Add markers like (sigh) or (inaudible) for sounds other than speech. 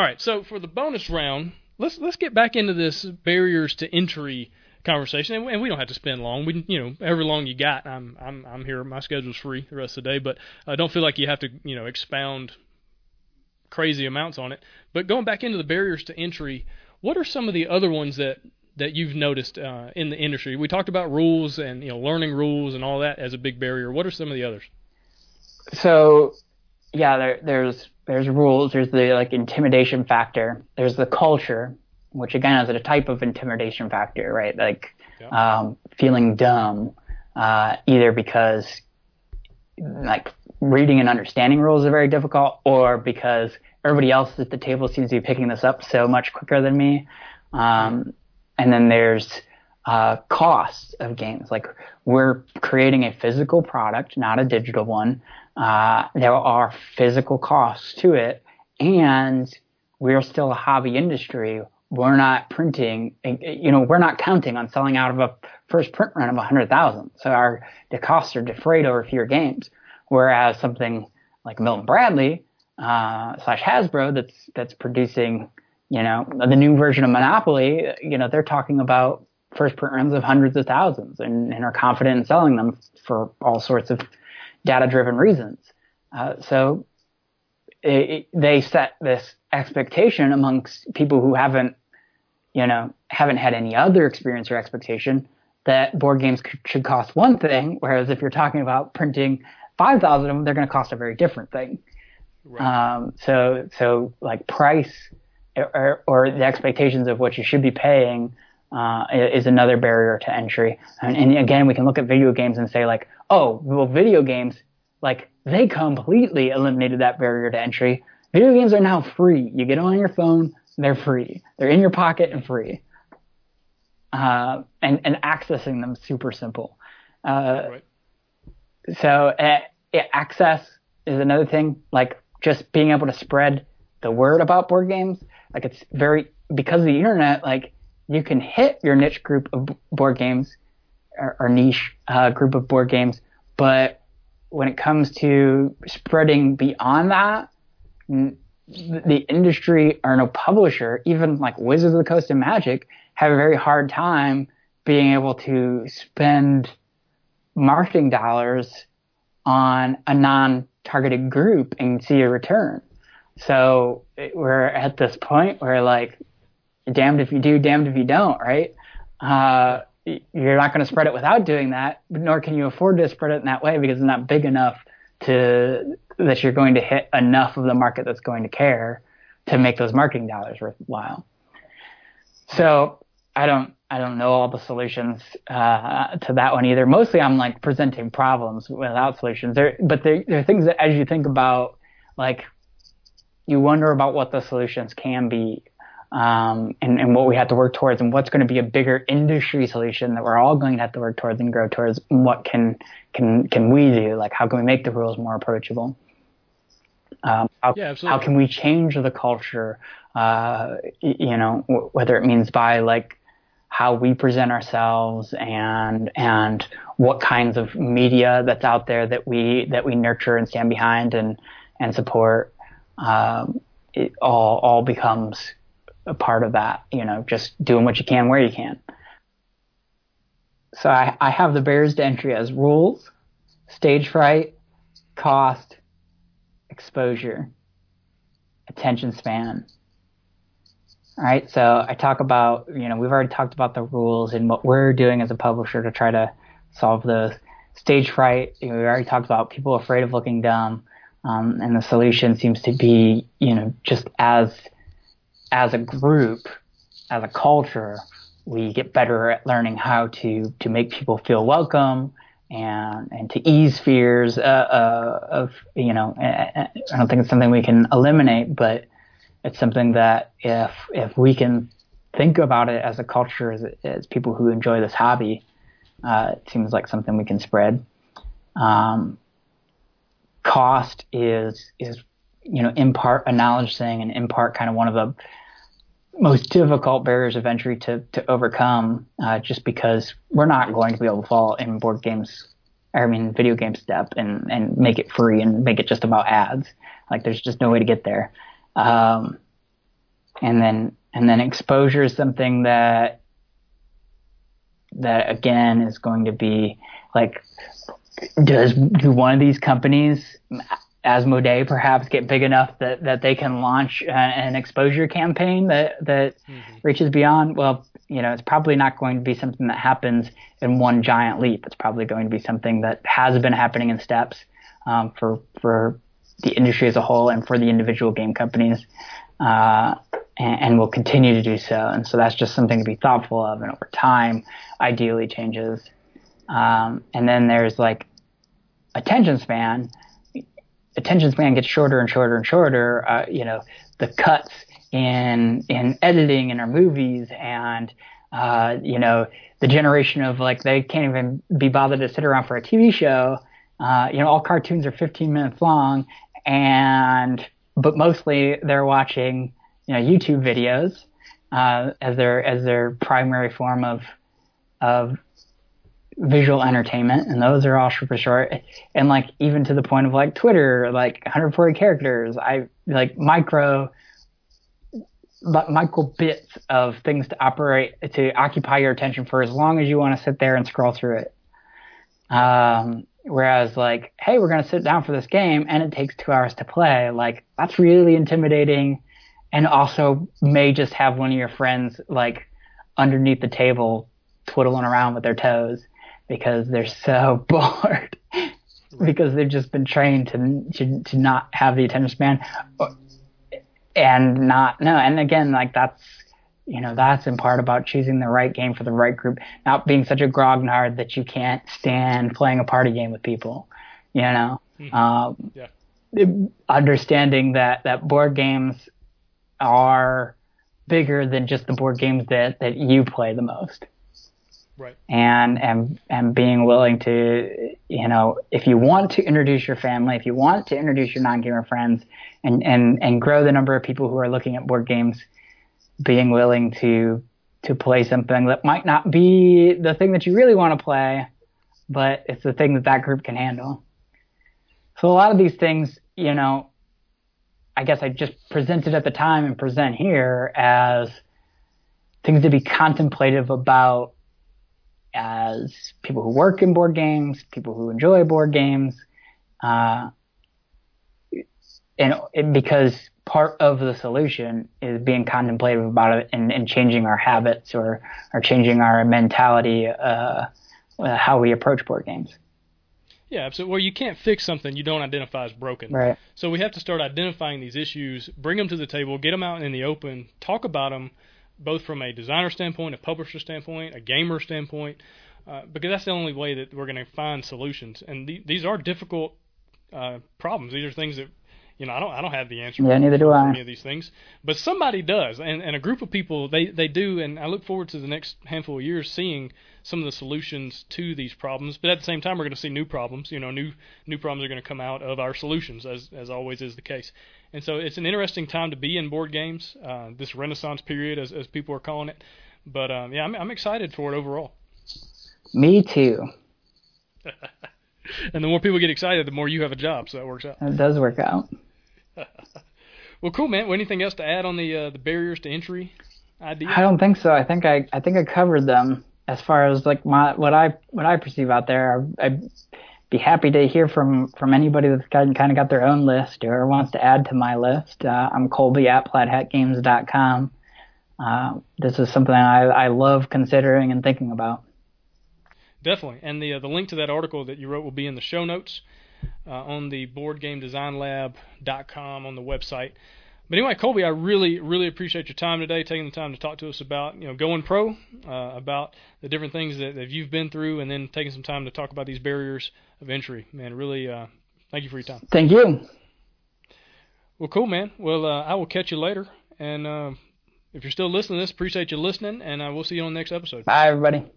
All right, so for the bonus round, let's let's get back into this barriers to entry conversation, and, and we don't have to spend long. We, you know, however long you got, I'm I'm I'm here. My schedule's free the rest of the day, but I uh, don't feel like you have to, you know, expound crazy amounts on it. But going back into the barriers to entry, what are some of the other ones that that you've noticed uh, in the industry? We talked about rules and you know learning rules and all that as a big barrier. What are some of the others? So, yeah, there, there's there's rules. There's the like intimidation factor. There's the culture, which again is a type of intimidation factor, right? Like um, feeling dumb, uh, either because like reading and understanding rules are very difficult, or because everybody else at the table seems to be picking this up so much quicker than me. Um, and then there's uh, costs of games. Like we're creating a physical product, not a digital one. Uh, there are physical costs to it, and we're still a hobby industry. We're not printing, you know, we're not counting on selling out of a first print run of 100,000. So our the costs are defrayed over fewer games. Whereas something like Milton Bradley uh, slash Hasbro that's that's producing, you know, the new version of Monopoly, you know, they're talking about first print runs of hundreds of thousands and, and are confident in selling them for all sorts of data driven reasons. Uh, so it, it, they set this expectation amongst people who haven't, you know, haven't had any other experience or expectation that board games should cost one thing, whereas if you're talking about printing 5,000 of them, they're going to cost a very different thing. Right. Um, so, so like price or, or, the expectations of what you should be paying uh, is another barrier to entry. And, and, again, we can look at video games and say like, oh, well, video games, like they completely eliminated that barrier to entry. Video games are now free. You get them on your phone, they're free. They're in your pocket and free. Uh, and, and accessing them super simple. Uh, right. So uh, access is another thing. Like just being able to spread the word about board games. Like it's very because of the internet. Like you can hit your niche group of board games or, or niche uh, group of board games, but when it comes to spreading beyond that, the industry or no publisher, even like Wizards of the Coast and Magic, have a very hard time being able to spend marketing dollars on a non-targeted group and see a return. So we're at this point where like, damned if you do, damned if you don't, right? Uh, you're not going to spread it without doing that, nor can you afford to spread it in that way because it's not big enough to that you're going to hit enough of the market that's going to care to make those marketing dollars worthwhile. So I don't I don't know all the solutions uh, to that one either. Mostly, I'm like presenting problems without solutions. There, but there, there are things that, as you think about, like you wonder about what the solutions can be, um, and, and what we have to work towards, and what's going to be a bigger industry solution that we're all going to have to work towards and grow towards. what can can can we do? Like, how can we make the rules more approachable? Um, how, yeah, how can we change the culture? Uh, you know, w- whether it means by like how we present ourselves and and what kinds of media that's out there that we that we nurture and stand behind and and support um, it all all becomes a part of that you know just doing what you can where you can so I, I have the barriers to entry as rules stage fright cost exposure attention span all right. So I talk about, you know, we've already talked about the rules and what we're doing as a publisher to try to solve the stage fright. You know, we already talked about people afraid of looking dumb. Um, and the solution seems to be, you know, just as, as a group, as a culture, we get better at learning how to, to make people feel welcome and, and to ease fears, uh, uh, of, you know, I don't think it's something we can eliminate, but, it's something that if if we can think about it as a culture as, as people who enjoy this hobby, uh, it seems like something we can spread. Um, cost is is you know in part a knowledge thing and in part kind of one of the most difficult barriers of entry to to overcome uh, just because we're not going to be able to fall in board games I mean video game step and and make it free and make it just about ads. Like there's just no way to get there. Um, and then and then exposure is something that that again is going to be like does do one of these companies Asmodee perhaps get big enough that, that they can launch an exposure campaign that that mm-hmm. reaches beyond well you know it's probably not going to be something that happens in one giant leap. It's probably going to be something that has been happening in steps um, for for the industry as a whole and for the individual game companies uh, and, and will continue to do so. And so that's just something to be thoughtful of. And over time ideally changes. Um, and then there's like attention span attention span gets shorter and shorter and shorter, uh, you know, the cuts in in editing in our movies and uh, you know the generation of like they can't even be bothered to sit around for a TV show. Uh, you know, all cartoons are 15 minutes long, and but mostly they're watching you know YouTube videos uh, as their as their primary form of of visual entertainment, and those are all super short. And like even to the point of like Twitter, like 140 characters. I like micro, like micro bits of things to operate to occupy your attention for as long as you want to sit there and scroll through it. Um, whereas like, hey, we're gonna sit down for this game, and it takes two hours to play. Like that's really intimidating, and also may just have one of your friends like underneath the table twiddling around with their toes because they're so (laughs) bored. Because they've just been trained to, to to not have the attention span. And not no and again like that's you know that's in part about choosing the right game for the right group. Not being such a grognard that you can't stand playing a party game with people you know? Mm-hmm. um, yeah. understanding that that board games are bigger than just the board games that that you play the most Right. And and and being willing to, you know, if you want to introduce your family, if you want to introduce your non-gamer friends, and and and grow the number of people who are looking at board games, being willing to to play something that might not be the thing that you really want to play, but it's the thing that that group can handle. So a lot of these things, you know, I guess I just presented at the time and present here as things to be contemplative about as people who work in board games, people who enjoy board games, uh, and, because part of the solution is being contemplative about it and, and changing our habits or, or changing our mentality, uh, uh, how we approach board games. Yeah, absolutely. Well, you can't fix something you don't identify as broken. Right. So we have to start identifying these issues, bring them to the table, get them out in the open, talk about them, both from a designer standpoint, a publisher standpoint, a gamer standpoint, uh, because that's the only way that we're going to find solutions. And th- these are difficult uh, problems. These are things that you know I don't I don't have the answer. Yeah, neither do I. Any of these things, but somebody does, and and a group of people they they do, and I look forward to the next handful of years seeing some of the solutions to these problems. But at the same time, we're going to see new problems. You know, new new problems are going to come out of our solutions, as as always is the case. And so it's an interesting time to be in board games, uh, this renaissance period, as, as people are calling it. But um, yeah, I'm, I'm excited for it overall. Me too. (laughs) and the more people get excited, the more you have a job, so that works out. It does work out. Well, cool, man. Well, anything else to add on the uh, the barriers to entry idea? I don't think so. I think I I think I covered them as far as like my what I what I perceive out there. I, I be happy to hear from from anybody that's got, kind of got their own list or wants to add to my list. Uh, I'm Colby at plaidhatgames.com. Uh, this is something I, I love considering and thinking about. Definitely, and the uh, the link to that article that you wrote will be in the show notes uh, on the BoardGameDesignLab.com on the website. But anyway, Colby, I really, really appreciate your time today, taking the time to talk to us about, you know, going pro, uh, about the different things that, that you've been through, and then taking some time to talk about these barriers of entry. Man, really, uh, thank you for your time. Thank you. Well, cool, man. Well, uh, I will catch you later, and uh, if you're still listening to this, appreciate you listening, and uh, we'll see you on the next episode. Bye, everybody.